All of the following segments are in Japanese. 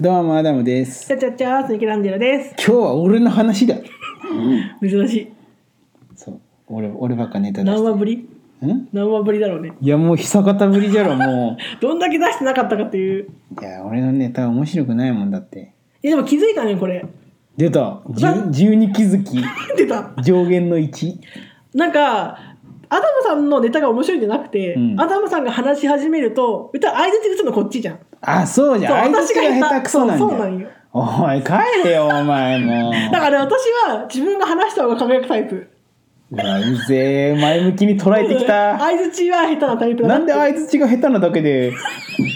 どうもアダムですちゃちゃちゃースニキランジェロです。今日は俺の話だ 珍しい。そう俺俺ばっかネタ出し何話ぶり？てん？何話ぶりだろうね。いやもう久方ぶりじゃろも どんだけ出してなかったかっていう。ういや俺のネタ面白くないもんだってえ、でも気づいたね、これ。出た10 12気づき 出た。上限の1なんか、アダムさんのネタが面白いんじゃなくて、うんアダムさんが話し始めると、歌相づち打つのこっちじゃん。あそうじゃんそうあいつが下手くそなんうそうなんよ。お前帰れよお前も だから私は自分が話した方が輝くタイプ。うわうぜえ前向きに捉えてきた相づちは下手なタイプだなんで相づちが下手なだけで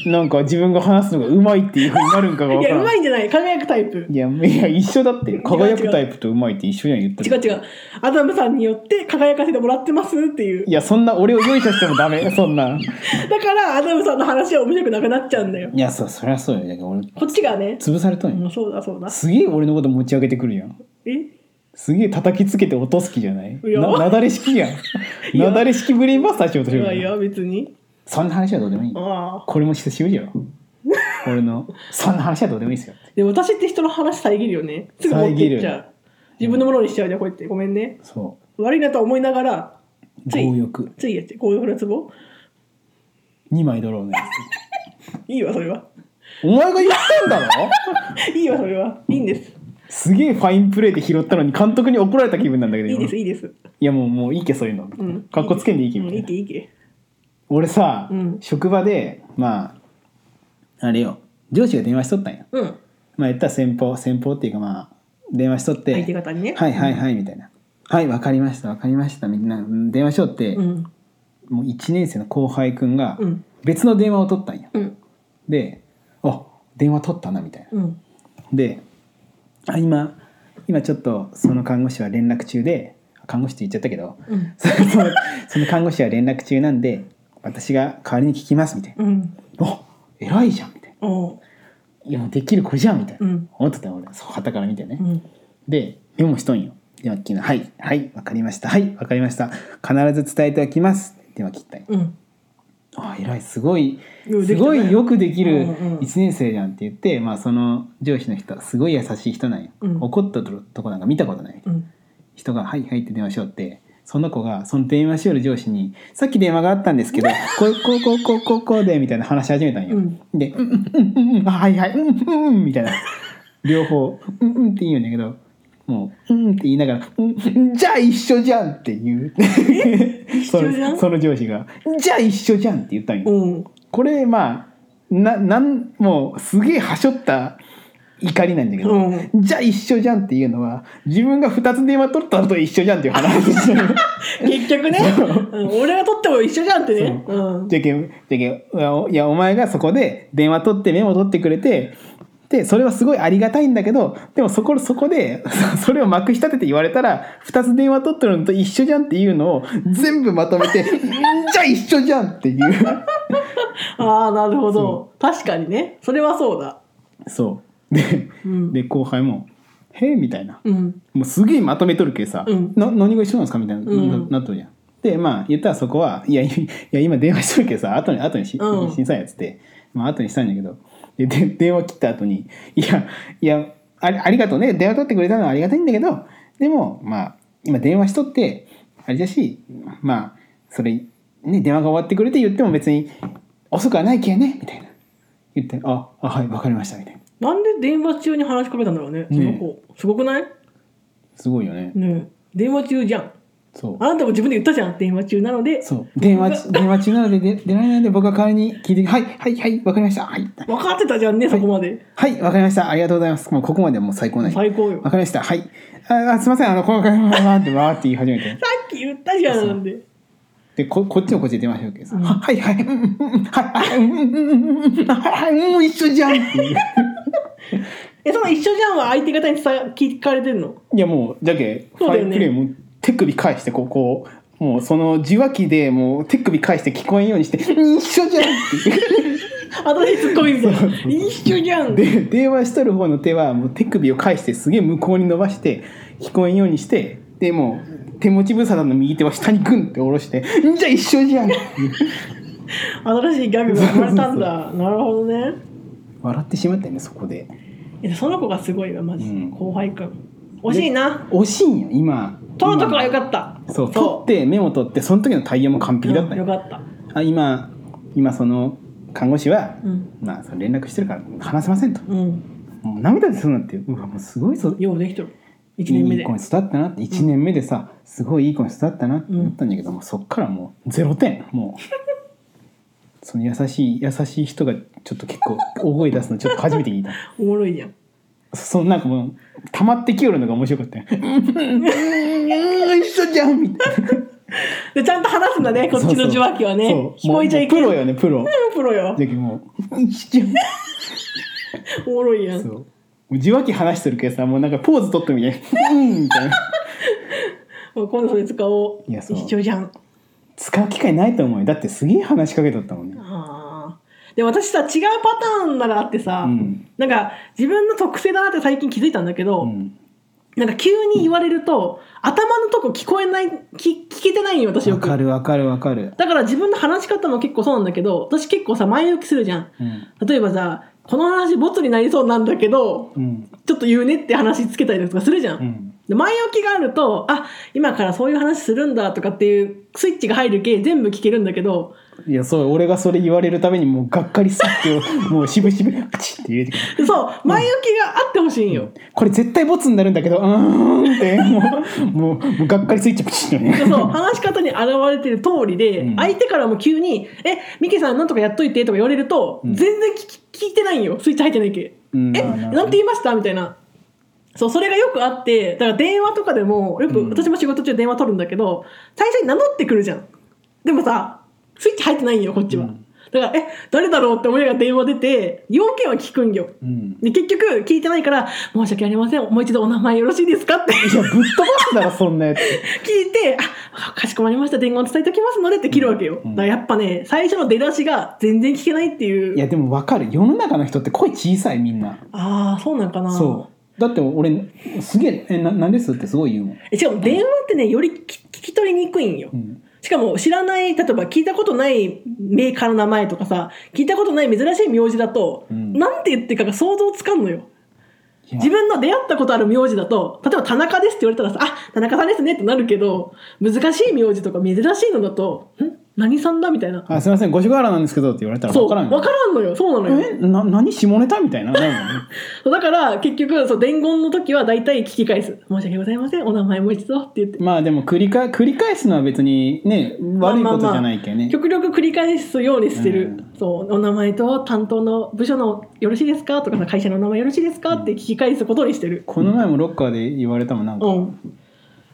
なんか自分が話すのがうまいっていうふうになるんかがいや、分からうんまいんじゃない。輝くタイプ。いやいや一緒だって輝くタイプとうまいって一緒じゃん言ってる違う違う。アダムさんによって輝かせてもらってますっていう。いやそんな俺を用意させてもダメそんなだから、アダムさんの話は面白くなくなっちゃうんだよ。やそそりゃそうよだ俺こっちがね。潰されとんようん、そうだそうだ。すげえ俺のこと持ち上げてくるやんえ？すげえ叩きつけて落とす気じゃない？いやななだれ式やんなだれ式ブレインバスターしようとしるいやいや、別に。そんな話はどうでもいいああ。これも久しぶりやろ俺のそんな話はどうでもいいですよでも私って人の話遮るよね。すぐ持っていっちゃう。自分のものにしちゃうじゃん、こうやって。ごめんね。そ悪いなとは思いながら、うつい強欲ついやって、強欲のツボ？2枚ドローのや いいわ、それは。つお前が言ってんだろ？いいわ、それは。いいんです。すげえファインプレーで拾ったのに監督に怒られた気分なんだけど今いいです、いいです。いやもうもういいけそういうの、うん。かっこつけんでいいけうん、みたいないいけ、いいけ。俺さ、うん職場でまああれよ上司が電話しとったんようん。まあ言ったら先方先方っていうかまあ電話しとって相手方にね。はいはいはいみたいなはいわかりましたわかりましたみんなうん電話しとって、うん。もう1年生の後輩くんがうん。別の電話を取ったんようん。であ電話取ったなみたいなうん。であ今今ちょっとその看護師は連絡中で看護師って言っちゃったけどうん。そのその看護師は連絡中なんで私が代わりに聞きますみたいな。うん。「お偉いじゃん」みたいな。おう「いやもうできる子じゃん」みたいな、うん。思ってたよ俺。そう旗から見てね、うん。でメモしとんよ。電話切るのはいはいわかりました。はいわかりました。必ず伝えておきます」電話切ったんよ。うん。あ偉いすごいすごいよくできるうんうん。1年生じゃんって言って、まあ、その上司の人すごい優しい人なんよ、うん。怒ったととこなんか見たことない。うん。人が「はいはい」って電話しよってその子がその電話しよる上司に「さっき電話があったんですけど こうこうこうこうこうこうで」みたいな話し始めたんよ。うん。で「うんうんうんうんあはいはいうんうんうん」みたいな。両方「うんうん」って言うんだけどもう「うん」って言いながら「うんじゃあ一緒じゃん」って言う。そのその上司が「じゃあ一緒じゃん」って言ったんよ。うん。これまあななんもうすげえはしょった怒りなんだけど、うじゃあ一緒じゃんっていうのは自分が2つ電話取ったのと一緒じゃんっていう話。結局ね、う。ん、俺が取っても一緒じゃんってね。う。ん。じゃけんじゃけいやお前がそこで電話取ってメモ取ってくれてでそれはすごいありがたいんだけどでもそこそこでそ それをまくし立てて言われたら2つ電話取ってるのと一緒じゃんっていうのを全部まとめて「ん じゃあ一緒じゃん」っていう ああ、なるほそど。確かにね。それはそうだ。そうでうん。で後輩も「へえ」みたいなうん。もうすげえまとめとるけさ、うんな何が一緒なんですかみたいな、うんななっとるじゃん。でまあ言ったらそこはいやいや今電話しとるけどさ後に後にし,、うんしんさんやつって、まあ後にしたんだけどでで電話切った後に「いやいやありありがとうね。電話取ってくれたのはありがたいんだけどでもまあ今電話しとってあれだしまあそれね電話が終わってくれて言っても別に遅くはないけんね」みたいな。言って「ああはいわかりました」みたいな。なんで電話中に話しかけたんだろうね、その子。すごくない？すごいよね、ねえ。電話中じゃん。そう。あなたも自分で言ったじゃん、電話中なので。そう。電話電話中なので出出られないので僕は代わりに聞いてはいはいはいわかりました。はい。分かってたじゃんね、そこまで。はいわかりました。ありがとうございます。もうここまではもう最高なんで最高よ。わかりました。はい。ああすいません。あのこの回わーってわーって言い始めて。さっき言ったじゃん、なんで。でここっちもこっちで電話してるけどさ、うん。ははいはい。うんうんうんはいはいうんうんうんうんはいはいもう一緒じゃんっていうえ、その一緒じゃんは相手方に伝え聞かれてんのいやもうじゃけそうだよねンプレーも手首返してこうこうもうその受話器でもう手首返して聞こえんようにして一緒じゃんっていう私ツッコミみ。一緒じゃん。で電話しとる方の手はもう手首を返してすげえ向こうに伸ばして聞こえんようにしてでもう手持ち無沙汰の右手は下にグンって下ろして「んじゃあ一緒じゃん」新しいギャグが生まれたんだ。なるほどね。笑ってしまったよねそこで。いやその子がすごいわマジ、うん。後輩くん惜しいな。惜しいんよ今取るとこはよかった。そう取ってメモ取ってその時の対応も完璧だったよ、うんよかった。あ今今その看護師は、うん。まあその連絡してるから話せませんと。うん。もう涙でするなってうわもうすごいそようできてる。1年目で。いい子に育ったなって。1年目でさ、すごいいい子に育ったなって思ったんだけども、そっからもうゼロ点。もうその優しい優しい人がちょっと結構大声出すのちょっと初めて聞いた。おもろいじゃんそのなんかもう溜まってきよるのが面白かったよ。一緒じゃんみたいなでちゃんと話すんだねこっちの受話器はねそう聞こえちゃいけないもうプロよねプロプロよじゃけもう一緒おもろいやんそうもう受話器話してるけどさもうなんかポーズ取ってみてうんみたいなもう今度それ使おういやそう一緒じゃん使う機会ないと思うよだってすげえ話しかけとったもんねあで私さ違うパターンならあってさ、うん。なんか自分の特性だなって最近気づいたんだけど、うん。なんか急に言われると頭のとこ聞こえない聞聞けてないよ私よく。わかるわかるわかる。だから自分の話し方も結構そうなんだけど私結構さ前置きするじゃん。うん。例えばさこの話ボツになりそうなんだけどうん。ちょっと言うねって話つけたりとかするじゃんで前置きがあるとあ今からそういう話するんだとかっていうスイッチが入るけ全部聞けるんだけどいやそう俺がそれ言われるためにもうがっかりすってもうしぶしぶプチって入れてくる。そう前置きがあってほしいんよ、これ絶対ボツになるんだけどうーんってもうもうがっかりスイッチプチってね。そう話し方に現れてる通りで、うん。相手からも急に「えミケさんなんとかやっといて」とか言われると、うん。全然聞き聞いてないんよ。スイッチ入ってないけ、えうんまあ。なんて言いました？みたいなそうそれがよくあってだから電話とかでもよく、うん。私も仕事中電話取るんだけど最初に名乗ってくるじゃん。でもさスイッチ入ってないんよこっちは、うん。だからえ誰だろうって思いながら電話出て要件は聞くんよ。うん。で結局聞いてないから「申し訳ありませんもう一度お名前よろしいですか?」って。いやぶっ飛ばすだろそんなやつ。聞いて、あ、かしこまりました、伝言伝えておきますのでって切るわけよ。うん。だからやっぱね、最初の出だしが全然聞けないっていう。いやでも分かる。世の中の人って声小さいみんな。ああ、そうなんかな。そうだって俺すげええななんですってすごい言うもん、え。しかも電話ってね、より聞聞き取りにくいんよ。うん、しかも知らない、例えば聞いたことないメーカーの名前とかさ、聞いたことない珍しい名字だと、うんなんて言ってるかが想像つかんのよ。自分の出会ったことある名字だと、例えば田中ですって言われたらさ、あ、田中さんですねってなるけど、難しい名字とか珍しいのだと、ん？何さんだみたいな。あすいません五所川原なんですけどって言われたら分からんよわからんのよ。そうなのよ。えな何下ネタみたいな？なね だから、結局、そう、伝言の時は大体聞き返す。申し訳ございません。お名前もう一度って言って。まあでも繰り返繰り返すのは別にね悪いことじゃないけどね、極力繰り返すようにしてる。うんそう、お名前と担当の部署のよろしいですか？とかさ、会社の名前よろしいですか？って聞き返すことにしてる。この前もロッカーで言われたもんなんか、うん。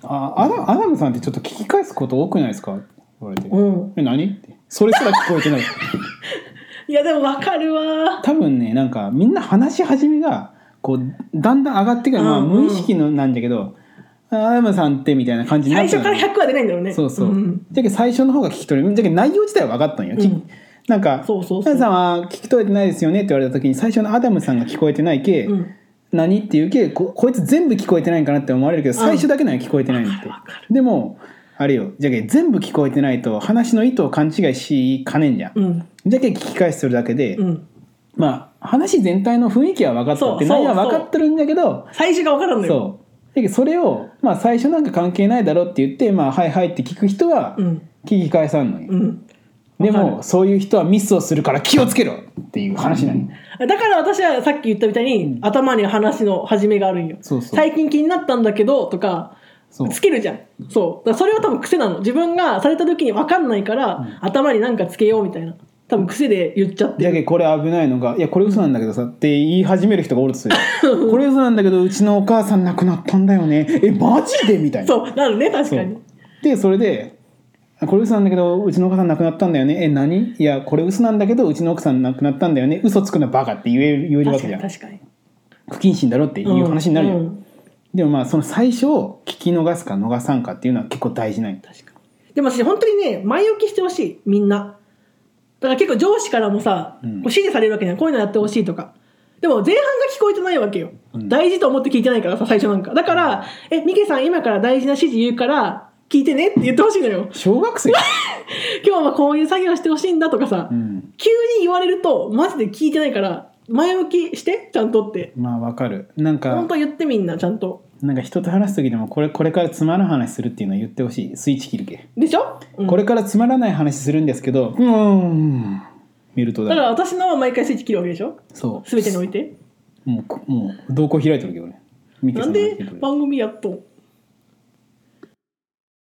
あアダアダムさんってちょっと聞き返すこと多くないですか?」言われて「うん。え何?」って。それすら聞こえてない。いや、でもわかるわ。多分ねなんかみんな話し始めがこうだんだん上がってくる、まあ、うんうん。無意識のなんだけど「あアダムさんって」みたいな感じになって最初から100は出ないんだろうね。そう。そう、ん。じゃけ最初の方が聞き取れる。じゃけ内容自体は分かったんよ、きうん。なんかそうそうそうアダムさんは聞き取れてないですよね」って言われた時に最初のアダムさんが聞こえてないけ、うん。何？っていうけここいつ全部聞こえてないんかなって思われるけど最初だけなら聞こえてないんって、でもあれよじゃけ全部聞こえてないと話の意図を勘違いしかねんじゃん、うん。じゃけ聞き返するだけで、うん。まあ話全体の雰囲気は分かったって内容は分かってるんだけど最初がわからんのよ。そうだけどそれを、まあ、最初なんか関係ないだろうって言って「まあ、はいはい」って聞く人はうん。聞き返さんのよ、うん。でもそういう人はミスをするから気をつけろっていう話なのよ、だから私はさっき言ったみたいに、頭に話の始めがあるんよ。そうそう最近気になったんだけどとかつけるじゃん。そう。だそれは多分癖なの。自分がされた時に分かんないから、頭に何かつけようみたいな。多分癖で言っちゃってる。じゃけこれ危ないのが「いやこれ嘘なんだけどさ」って言い始める人がおるとする これ嘘なんだけどうちのお母さん亡くなったんだよね。えマジで？みたいな。そう。なるね確かに。でそれであこれ嘘なんだけどうちのお母さん亡くなったんだよね。え何？いやこれ嘘なんだけどうちの奥さん亡くなったんだよね。嘘つくのバカって言える言えるわ確けじゃん。かに確かに。不謹慎だろっていう話になるよ、うんうんでもまあその最初を聞き逃すか逃さんかっていうのは結構大事なんよ確かに。でも私本当にね前置きしてほしいみんな。だから結構上司からもさ、うん。こう指示されるわけじゃん。こういうのやってほしいとか。でも前半が聞こえてないわけよ、うん。大事と思って聞いてないからさ最初なんか。だから「えミケさん今から大事な指示言うから聞いてね」って言ってほしいのよ。小学生、今日はこういう作業してほしいんだとかさ、うん、急に言われるとマジで聞いてないから前置きして？ちゃんとって。まあわかる。なんか本当言ってみんなちゃんと。なんか人と話す時でもこれこれからつまらん話するっていうのを言ってほしい。スイッチ切るけ、でしょ、うん。これからつまらない話するんですけどうーん見るとだ。だから私のは毎回スイッチ切るわけでしょ？そ全てにおいて。うもうこもう動向開いてるけどね。見てなんで番組やっと